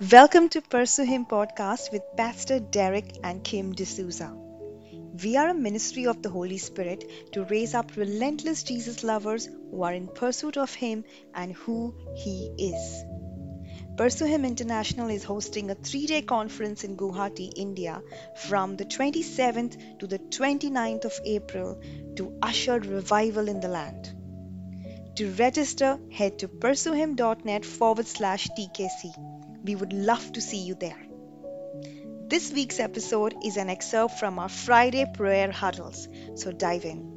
Welcome to Pursue Him podcast with Pastor Derek and Kim D'Souza. We are a ministry of the Holy Spirit to raise up relentless Jesus lovers who are in pursuit of Him and who He is. Pursue Him International is hosting a three day conference in Guwahati, India from the 27th to the 29th of April to usher revival in the land. To register, head to pursuehim.net forward slash TKC. We would love to see you there. This week's episode is an excerpt from our Friday prayer huddles, so dive in.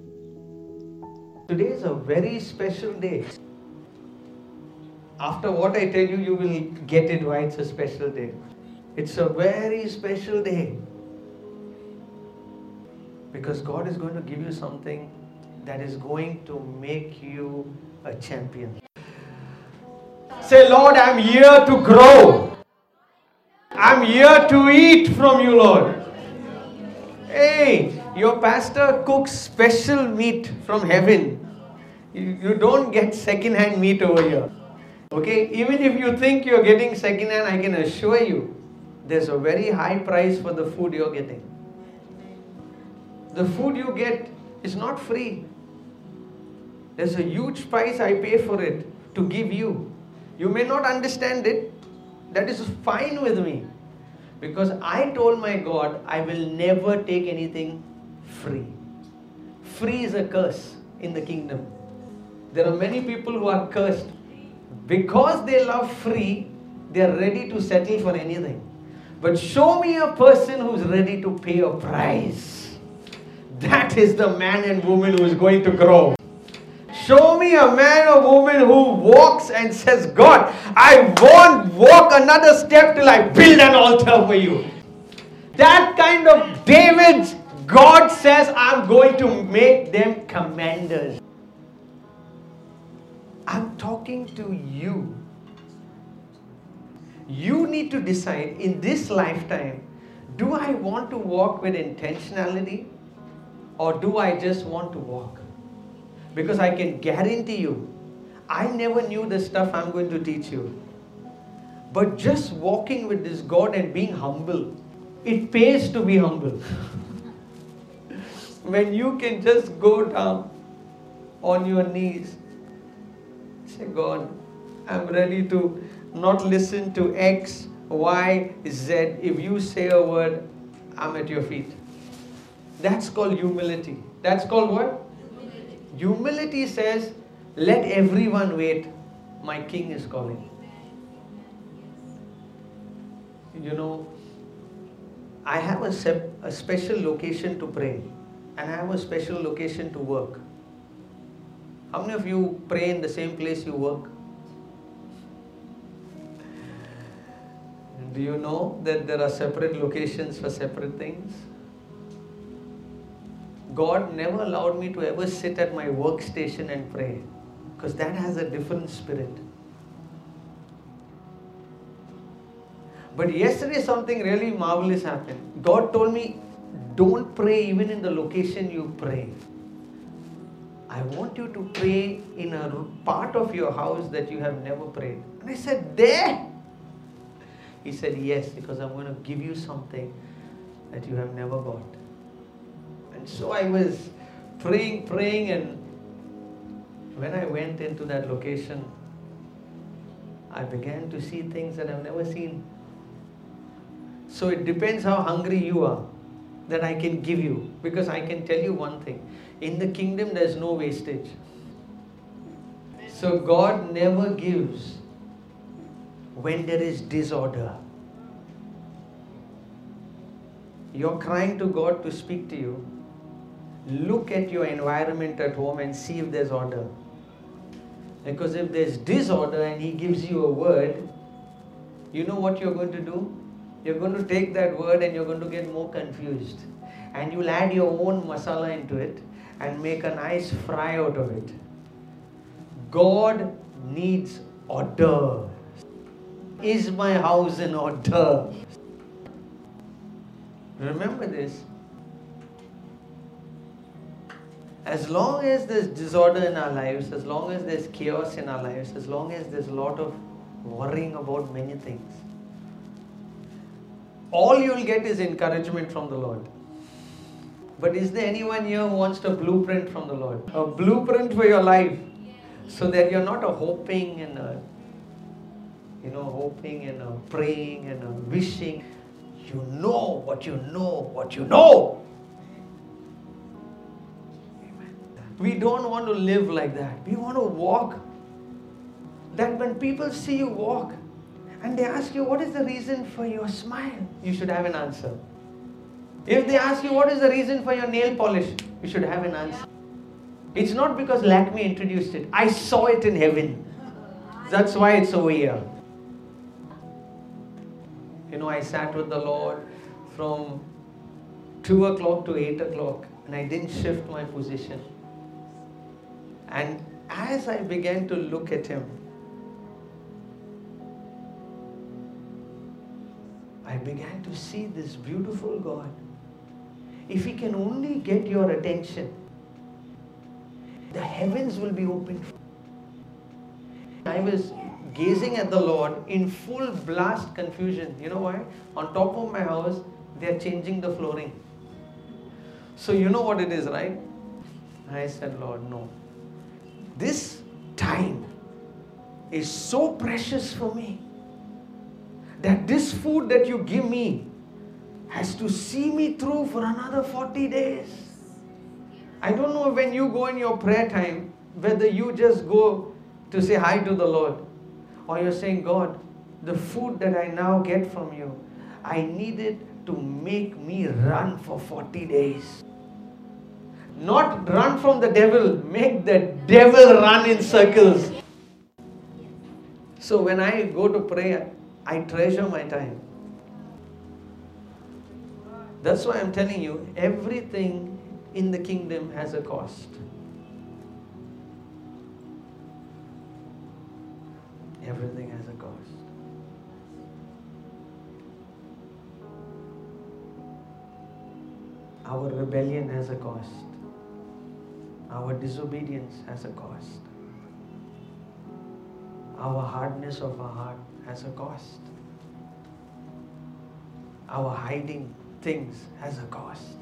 Today is a very special day. After what I tell you, you will get it why it's a special day. It's a very special day. Because God is going to give you something that is going to make you a champion. Say, Lord, I'm here to grow. I'm here to eat from you, Lord. Hey, your pastor cooks special meat from heaven. You, don't get second hand meat over here. Okay? Even if you think you're getting second hand, I can assure you there's a very high price for the food you're getting. The food you get is not free. There's a huge price I pay for it to give you. You may not understand it. That is fine with me. Because I told my God, I will never take anything free. Free is a curse in the kingdom. There are many people who are cursed. Because they love free, they are ready to settle for anything. But show me a person who's ready to pay a price. That is the man and woman who is going to grow. Show me a man or woman who walks and says, God, I won't walk another step till I build an altar for you. That kind of David's God says, I'm going to make them commanders. I'm talking to you. You need to decide in this lifetime do I want to walk with intentionality or do I just want to walk? Because I can guarantee you, I never knew the stuff I'm going to teach you. But just walking with this God and being humble, it pays to be humble. when you can just go down on your knees, say, God, I'm ready to not listen to X, Y, Z. If you say a word, I'm at your feet. That's called humility. That's called what? Humility says, let everyone wait. My king is calling. You know, I have a, sep- a special location to pray and I have a special location to work. How many of you pray in the same place you work? Do you know that there are separate locations for separate things? God never allowed me to ever sit at my workstation and pray because that has a different spirit. But yesterday, something really marvelous happened. God told me, don't pray even in the location you pray. I want you to pray in a part of your house that you have never prayed. And I said, There? He said, Yes, because I'm going to give you something that you have never got. And so I was praying, praying, and when I went into that location, I began to see things that I've never seen. So it depends how hungry you are that I can give you. Because I can tell you one thing in the kingdom, there's no wastage. So God never gives when there is disorder. You're crying to God to speak to you. Look at your environment at home and see if there's order. Because if there's disorder and He gives you a word, you know what you're going to do? You're going to take that word and you're going to get more confused. And you'll add your own masala into it and make a nice fry out of it. God needs order. Is my house in order? Remember this. As long as there's disorder in our lives, as long as there's chaos in our lives, as long as there's a lot of worrying about many things, all you'll get is encouragement from the Lord. But is there anyone here who wants a blueprint from the Lord? A blueprint for your life so that you're not a hoping and a, you know, hoping and a praying and a wishing. You know what you know, what you know. We don't want to live like that. We want to walk. That when people see you walk and they ask you, What is the reason for your smile? You should have an answer. If they ask you, What is the reason for your nail polish? You should have an answer. It's not because Lakme introduced it, I saw it in heaven. That's why it's over here. You know, I sat with the Lord from 2 o'clock to 8 o'clock and I didn't shift my position. And as I began to look at him, I began to see this beautiful God. If He can only get your attention, the heavens will be opened. I was gazing at the Lord in full blast confusion. You know why? On top of my house, they're changing the flooring. So, you know what it is, right? I said, Lord, no. This time is so precious for me that this food that you give me has to see me through for another 40 days. I don't know when you go in your prayer time whether you just go to say hi to the Lord or you're saying, God, the food that I now get from you, I need it to make me run for 40 days. Not run from the devil, make the devil run in circles. So when I go to prayer, I treasure my time. That's why I'm telling you, everything in the kingdom has a cost. Everything has a cost. Our rebellion has a cost. Our disobedience has a cost. Our hardness of our heart has a cost. Our hiding things has a cost.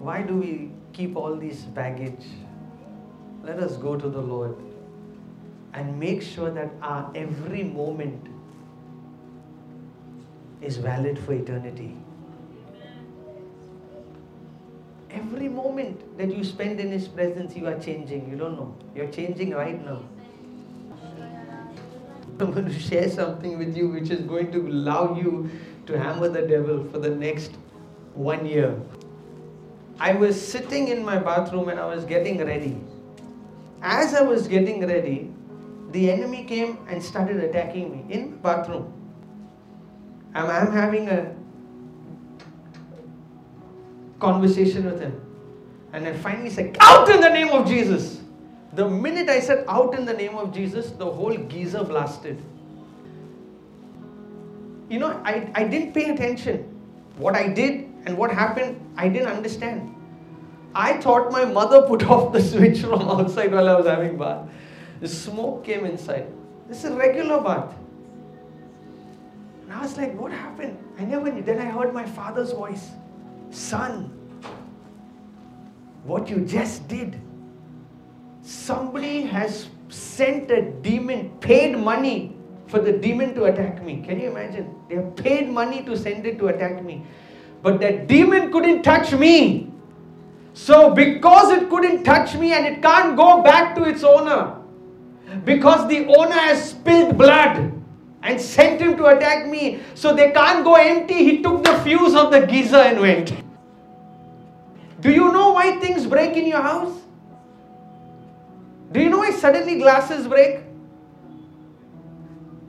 Why do we keep all this baggage? Let us go to the Lord and make sure that our every moment is valid for eternity. Every moment that you spend in His presence, you are changing. You don't know. You're changing right now. I'm going to share something with you which is going to allow you to hammer the devil for the next one year. I was sitting in my bathroom and I was getting ready. As I was getting ready, the enemy came and started attacking me in bathroom. I'm, I'm having a conversation with him. And I finally said, Out in the name of Jesus. The minute I said out in the name of Jesus, the whole geyser blasted. You know, I, I didn't pay attention. What I did and what happened, I didn't understand. I thought my mother put off the switch from outside while I was having bath. The smoke came inside. This is a regular bath. And I was like, what happened? I never knew. Then I heard my father's voice. Son, what you just did somebody has sent a demon, paid money for the demon to attack me. Can you imagine? They have paid money to send it to attack me. But that demon couldn't touch me. So, because it couldn't touch me and it can't go back to its owner, because the owner has spilled blood and sent him to attack me, so they can't go empty, he took the fuse of the geyser and went. Do you know why things break in your house? Do you know why suddenly glasses break?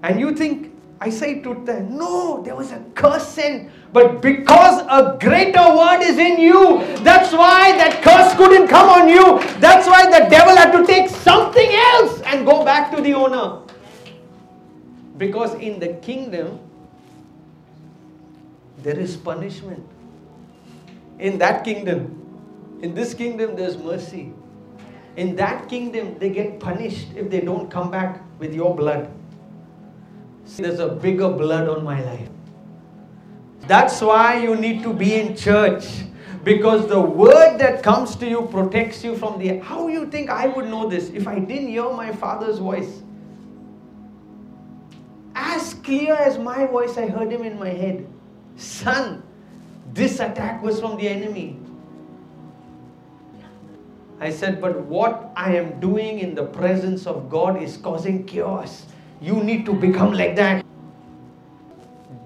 And you think, I say to them, No, there was a curse sent. But because a greater word is in you, that's why that curse couldn't come on you. That's why the devil had to take something else and go back to the owner. Because in the kingdom, there is punishment. In that kingdom, in this kingdom, there's mercy. In that kingdom, they get punished if they don't come back with your blood. See, There's a bigger blood on my life. That's why you need to be in church. Because the word that comes to you protects you from the. How you think I would know this if I didn't hear my father's voice? As clear as my voice, I heard him in my head. Son, this attack was from the enemy. I said, but what I am doing in the presence of God is causing chaos. You need to become like that.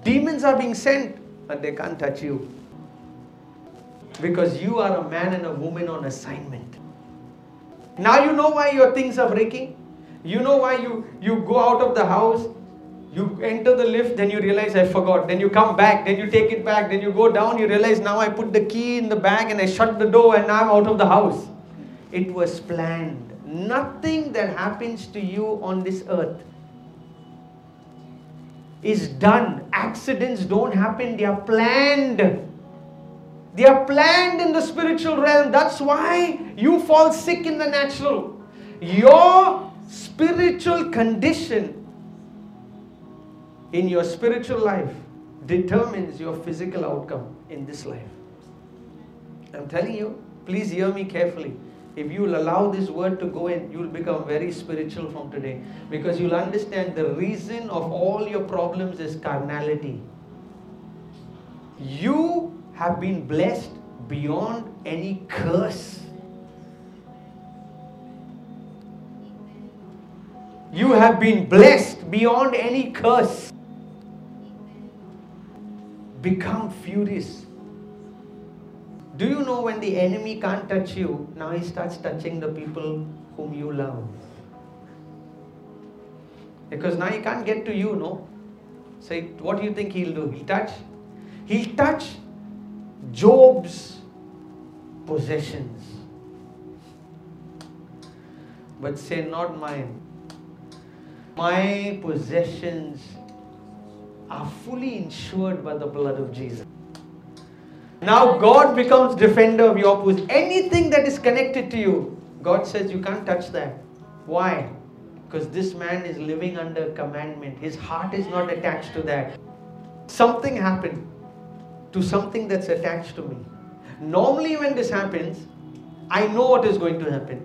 Demons are being sent, but they can't touch you. Because you are a man and a woman on assignment. Now you know why your things are breaking. You know why you, you go out of the house you enter the lift, then you realize I forgot. Then you come back, then you take it back, then you go down, you realize now I put the key in the bag and I shut the door and now I'm out of the house. It was planned. Nothing that happens to you on this earth is done. Accidents don't happen, they are planned. They are planned in the spiritual realm. That's why you fall sick in the natural. Your spiritual condition in your spiritual life determines your physical outcome in this life. I'm telling you, please hear me carefully. If you'll allow this word to go in, you'll become very spiritual from today because you'll understand the reason of all your problems is carnality. You have been blessed beyond any curse. You have been blessed beyond any curse become furious. Do you know when the enemy can't touch you, now he starts touching the people whom you love? Because now he can't get to you, no? Say, what do you think he'll do? He'll touch? He'll touch Job's possessions. But say, not mine. My possessions are fully insured by the blood of Jesus. Now God becomes defender of your possession. Anything that is connected to you, God says you can't touch that. Why? Because this man is living under commandment. His heart is not attached to that. Something happened to something that's attached to me. Normally, when this happens, I know what is going to happen.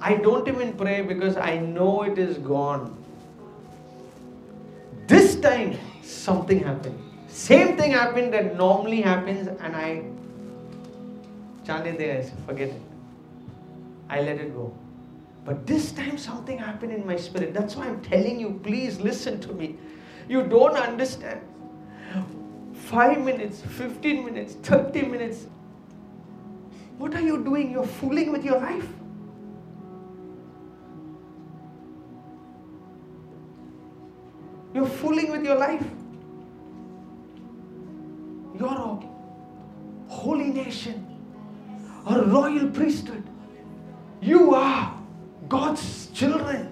I don't even pray because I know it is gone. This time, something happened. Same thing happened that normally happens, and I chane there, forget it. I let it go. But this time something happened in my spirit. That's why I'm telling you, please listen to me. You don't understand. Five minutes, 15 minutes, 30 minutes. What are you doing? You're fooling with your life. You're fooling with your life. You're a holy nation, a royal priesthood. You are God's children.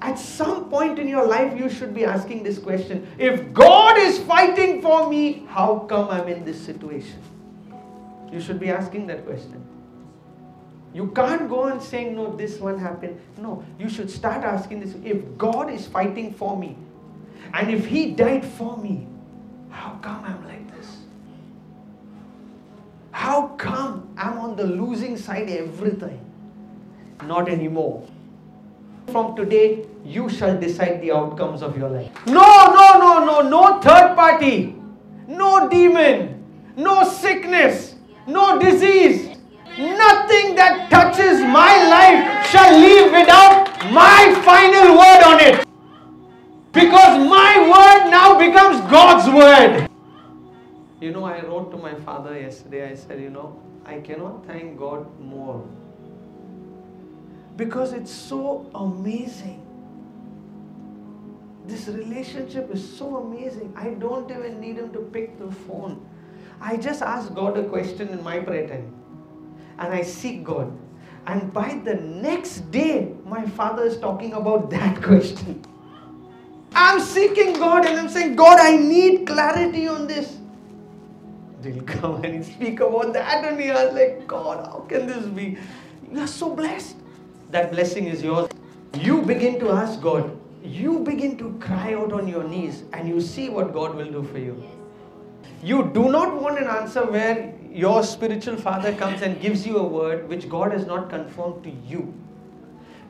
At some point in your life, you should be asking this question If God is fighting for me, how come I'm in this situation? You should be asking that question. You can't go on saying, No, this one happened. No, you should start asking this if God is fighting for me, and if He died for me, how come I'm like this? How come I'm on the losing side every time? Not anymore. From today, you shall decide the outcomes of your life. No, no, no, no, no third party, no demon, no sickness, no disease. Nothing that touches my life shall leave without my final word on it. Because my word now becomes God's word. You know, I wrote to my father yesterday, I said, you know, I cannot thank God more. Because it's so amazing. This relationship is so amazing. I don't even need him to pick the phone. I just ask God a question in my prayer time. And I seek God. And by the next day, my father is talking about that question. I'm seeking God and I'm saying, God, I need clarity on this. They'll come and speak about that, and I was like, God, how can this be? You're so blessed. That blessing is yours. You begin to ask God, you begin to cry out on your knees and you see what God will do for you. You do not want an answer where your spiritual father comes and gives you a word which God has not confirmed to you.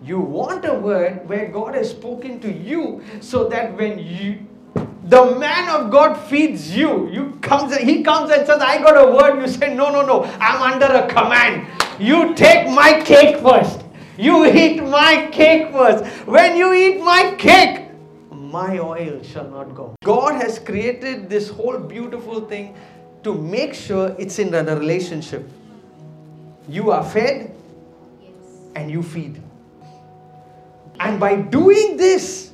You want a word where God has spoken to you so that when you the man of God feeds you. You comes he comes and says, I got a word. You say, No, no, no, I'm under a command. You take my cake first. You eat my cake first. When you eat my cake, my oil shall not go. God has created this whole beautiful thing to make sure it's in a relationship. You are fed and you feed. And by doing this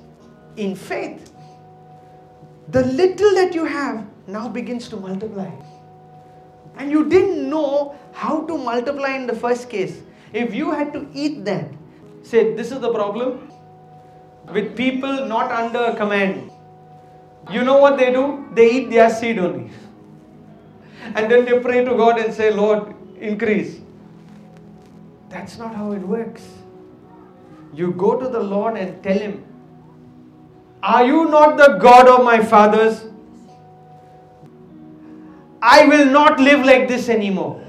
in faith, the little that you have now begins to multiply. And you didn't know how to multiply in the first case. If you had to eat that, say, this is the problem with people not under command. You know what they do? They eat their seed only. And then they pray to God and say, Lord, increase. That's not how it works. You go to the Lord and tell Him, Are you not the God of my fathers? I will not live like this anymore.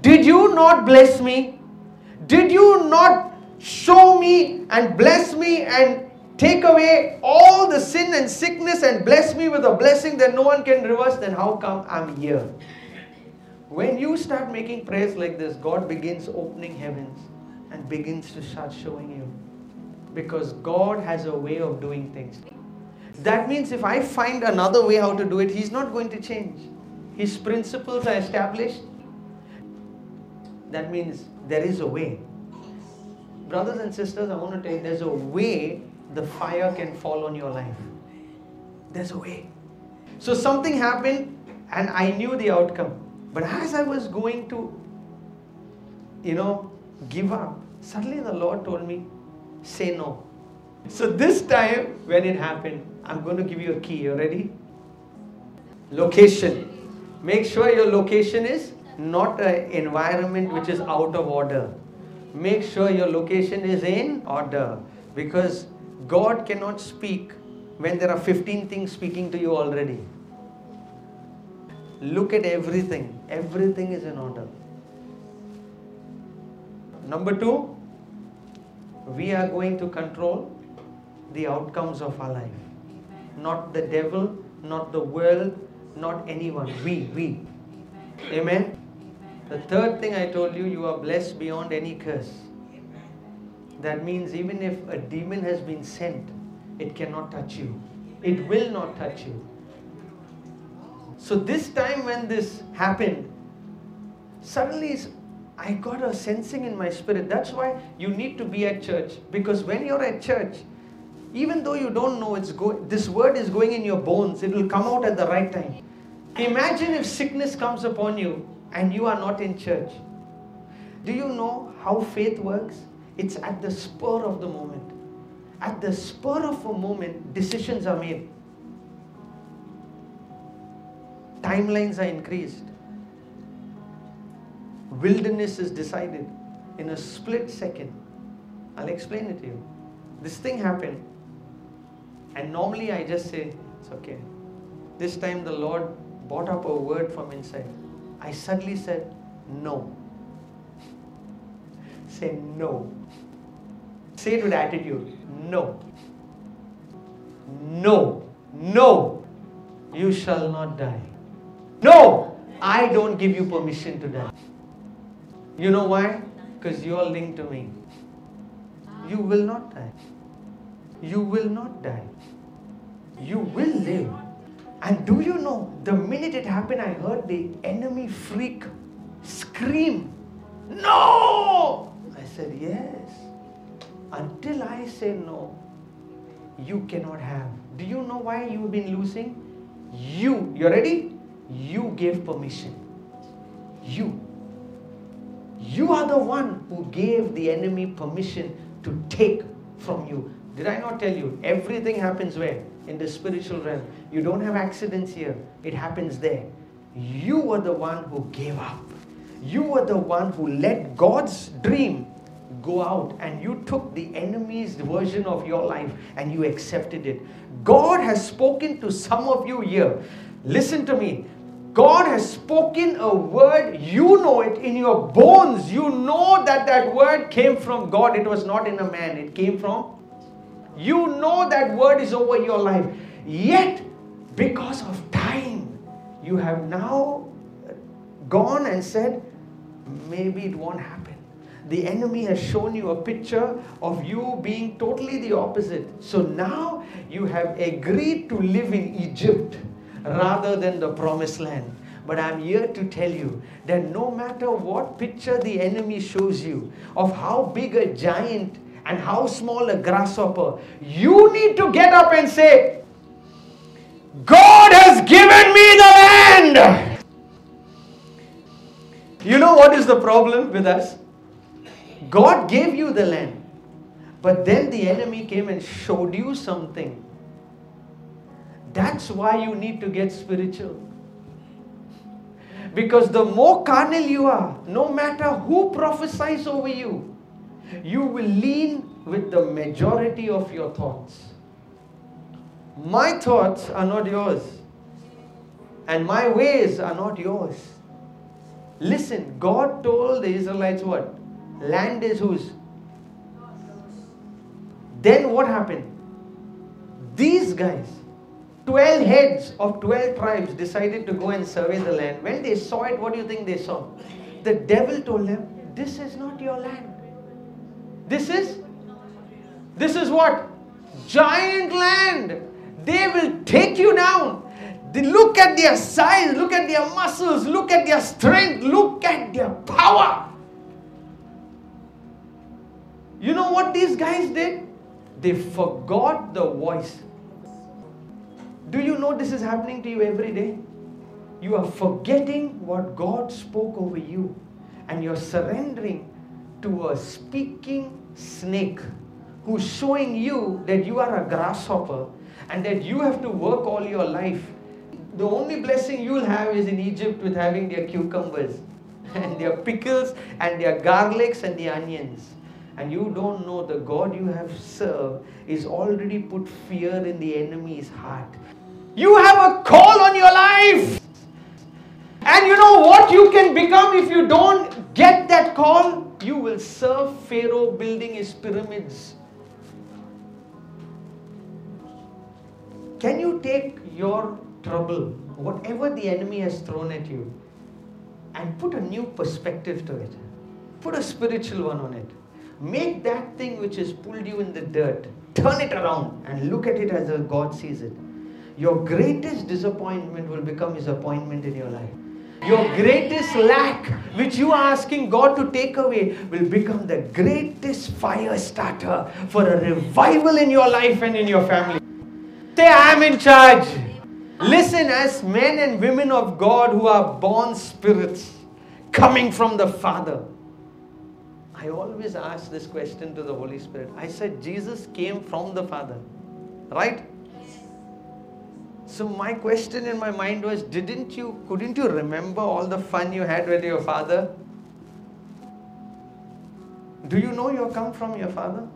Did you not bless me? Did you not show me and bless me and take away all the sin and sickness and bless me with a blessing that no one can reverse? Then how come I'm here? When you start making prayers like this, God begins opening heavens and begins to start showing you. Because God has a way of doing things. That means if I find another way how to do it, He's not going to change. His principles are established. That means there is a way. Brothers and sisters, I want to tell you there's a way the fire can fall on your life. There's a way. So something happened and I knew the outcome. But as I was going to, you know, give up, suddenly the Lord told me, say no. So this time when it happened, I'm going to give you a key. You ready? Location. Make sure your location is not an environment which is out of order. Make sure your location is in order because God cannot speak when there are 15 things speaking to you already. Look at everything, everything is in order. Number two, we are going to control the outcomes of our life. Not the devil, not the world, not anyone. We, we. Amen. The third thing I told you, you are blessed beyond any curse. That means even if a demon has been sent, it cannot touch you. It will not touch you. So this time when this happened, suddenly I got a sensing in my spirit. That's why you need to be at church. Because when you're at church, even though you don't know it's going, this word is going in your bones, it will come out at the right time. Imagine if sickness comes upon you and you are not in church. Do you know how faith works? It's at the spur of the moment. At the spur of a moment, decisions are made. Timelines are increased. Wilderness is decided in a split second. I'll explain it to you. This thing happened, and normally I just say, It's okay. This time the Lord brought up a word from inside. I suddenly said, No. Say no. Say it with attitude. No. No. No. You shall not die. No. I don't give you permission to die. You know why? Because you are linked to me. You will not die. You will not die. You will live. And do you know, the minute it happened, I heard the enemy freak scream, No! I said, Yes. Until I say no, you cannot have. Do you know why you've been losing? You, you ready? You gave permission. You. You are the one who gave the enemy permission to take from you. Did I not tell you? Everything happens where? In the spiritual realm. You don't have accidents here, it happens there. You were the one who gave up. You were the one who let God's dream go out and you took the enemy's version of your life and you accepted it. God has spoken to some of you here. Listen to me. God has spoken a word, you know it in your bones. You know that that word came from God. It was not in a man, it came from you know that word is over your life. Yet, because of time, you have now gone and said, maybe it won't happen. The enemy has shown you a picture of you being totally the opposite. So now you have agreed to live in Egypt rather than the promised land. But I'm here to tell you that no matter what picture the enemy shows you of how big a giant and how small a grasshopper, you need to get up and say, God has given me the land. You know what is the problem with us? God gave you the land, but then the enemy came and showed you something. That's why you need to get spiritual. Because the more carnal you are, no matter who prophesies over you, you will lean with the majority of your thoughts. My thoughts are not yours, and my ways are not yours. Listen, God told the Israelites what? Land is whose? Then what happened? These guys, 12 heads of 12 tribes, decided to go and survey the land. When they saw it, what do you think they saw? The devil told them, This is not your land. This is this is what? Giant land. They will take you down. They look at their size, look at their muscles, look at their strength, look at their power. You know what these guys did? They forgot the voice. Do you know this is happening to you every day? You are forgetting what God spoke over you and you're surrendering to a speaking snake who's showing you that you are a grasshopper and that you have to work all your life. The only blessing you'll have is in Egypt with having their cucumbers and their pickles and their garlics and the onions. And you don't know the God you have served is already put fear in the enemy's heart. You have a call on your life. And you know what you can become if you don't get that call? You will serve Pharaoh building his pyramids Can you take your trouble, whatever the enemy has thrown at you, and put a new perspective to it? Put a spiritual one on it. Make that thing which has pulled you in the dirt, turn it around and look at it as God sees it. Your greatest disappointment will become his appointment in your life. Your greatest lack, which you are asking God to take away, will become the greatest fire starter for a revival in your life and in your family. Say, I'm in charge. Listen, as men and women of God who are born spirits coming from the Father. I always ask this question to the Holy Spirit. I said, Jesus came from the Father, right? So my question in my mind was, didn't you, couldn't you remember all the fun you had with your father? Do you know you come from your father?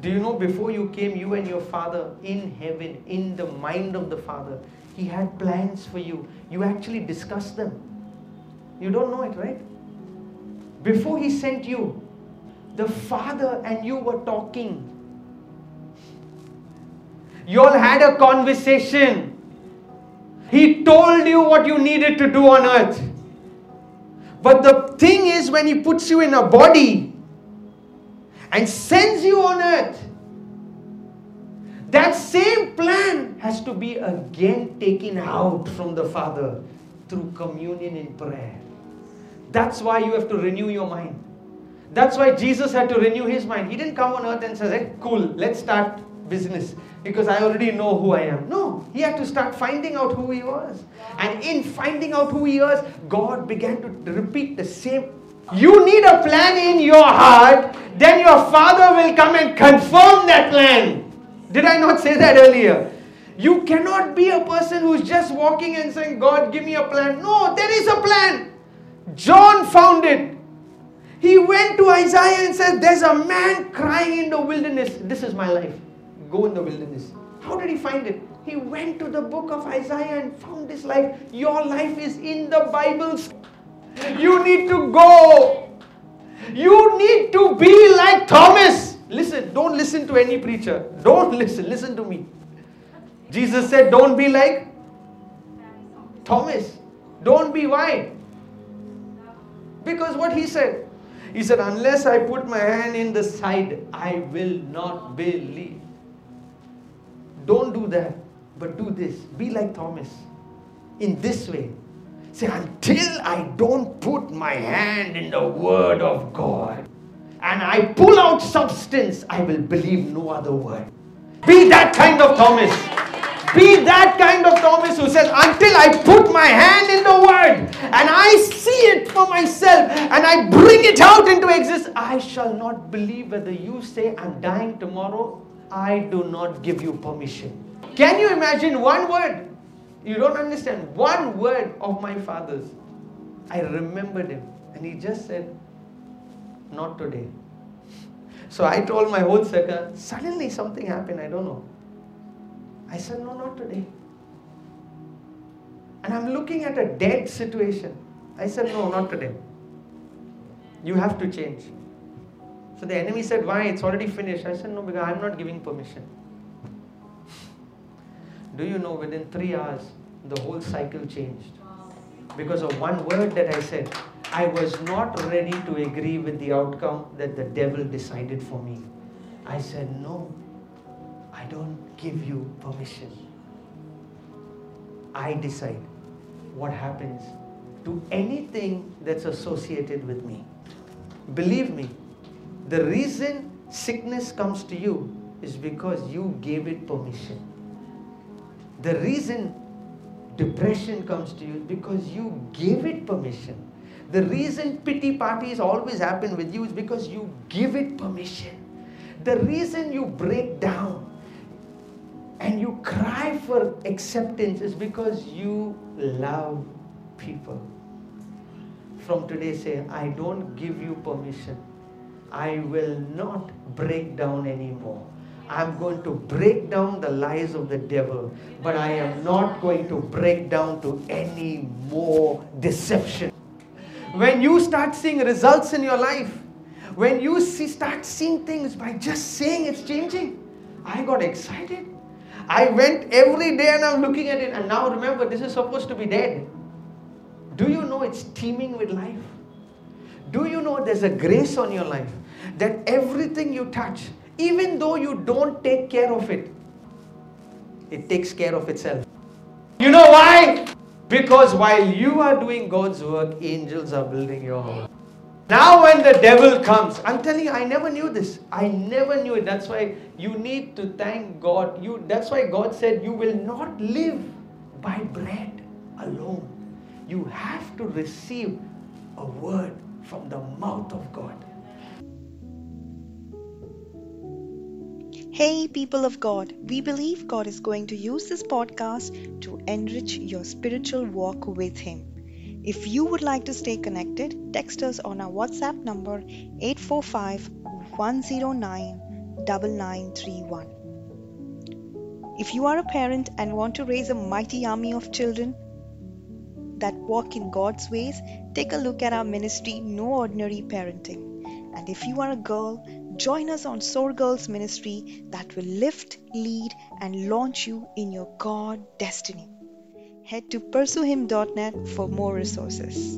Do you know before you came, you and your father in heaven, in the mind of the father, he had plans for you. You actually discussed them. You don't know it, right? Before he sent you, the father and you were talking. You all had a conversation. He told you what you needed to do on earth. But the thing is, when he puts you in a body, and sends you on earth, that same plan has to be again taken out from the Father through communion in prayer. That's why you have to renew your mind. That's why Jesus had to renew his mind. He didn't come on earth and say, hey, cool, let's start business because I already know who I am. No, he had to start finding out who he was. And in finding out who he was, God began to repeat the same you need a plan in your heart, then your father will come and confirm that plan. Did I not say that earlier? You cannot be a person who's just walking and saying, God, give me a plan. No, there is a plan. John found it. He went to Isaiah and said, There's a man crying in the wilderness. This is my life. Go in the wilderness. How did he find it? He went to the book of Isaiah and found this life. Your life is in the Bible. You need to go. You need to be like Thomas. Listen, don't listen to any preacher. Don't listen. Listen to me. Jesus said, Don't be like Thomas. Don't be why? Because what he said, he said, Unless I put my hand in the side, I will not believe. Don't do that, but do this. Be like Thomas in this way. Say, until I don't put my hand in the Word of God and I pull out substance, I will believe no other word. Be that kind of Thomas. Be that kind of Thomas who says, Until I put my hand in the Word and I see it for myself and I bring it out into existence, I shall not believe whether you say, I'm dying tomorrow. I do not give you permission. Can you imagine one word? You don't understand. One word of my father's. I remembered him. And he just said, Not today. So I told my whole circle, suddenly something happened, I don't know. I said, No, not today. And I'm looking at a dead situation. I said, No, not today. You have to change. So the enemy said, Why? It's already finished. I said, No, because I'm not giving permission. Do you know within three hours, the whole cycle changed? Because of one word that I said. I was not ready to agree with the outcome that the devil decided for me. I said, No, don't give you permission. I decide what happens to anything that's associated with me. Believe me, the reason sickness comes to you is because you gave it permission. The reason depression comes to you is because you gave it permission. The reason pity parties always happen with you is because you give it permission. The reason you break down and you cry for acceptance is because you love people. From today, say, I don't give you permission. I will not break down anymore. I'm going to break down the lies of the devil, but I am not going to break down to any more deception. When you start seeing results in your life, when you see, start seeing things by just saying it's changing, I got excited. I went every day and I'm looking at it, and now remember, this is supposed to be dead. Do you know it's teeming with life? Do you know there's a grace on your life that everything you touch, even though you don't take care of it, it takes care of itself. You know why? Because while you are doing God's work, angels are building your home. Now, when the devil comes, I'm telling you, I never knew this. I never knew it. That's why you need to thank God. You, that's why God said, You will not live by bread alone. You have to receive a word from the mouth of God. Hey, people of God, we believe God is going to use this podcast to enrich your spiritual walk with Him. If you would like to stay connected, text us on our WhatsApp number 845 109 9931. If you are a parent and want to raise a mighty army of children that walk in God's ways, take a look at our ministry, No Ordinary Parenting. And if you are a girl, join us on Soar Girls Ministry that will lift, lead, and launch you in your God destiny. Head to pursuehim.net for more resources.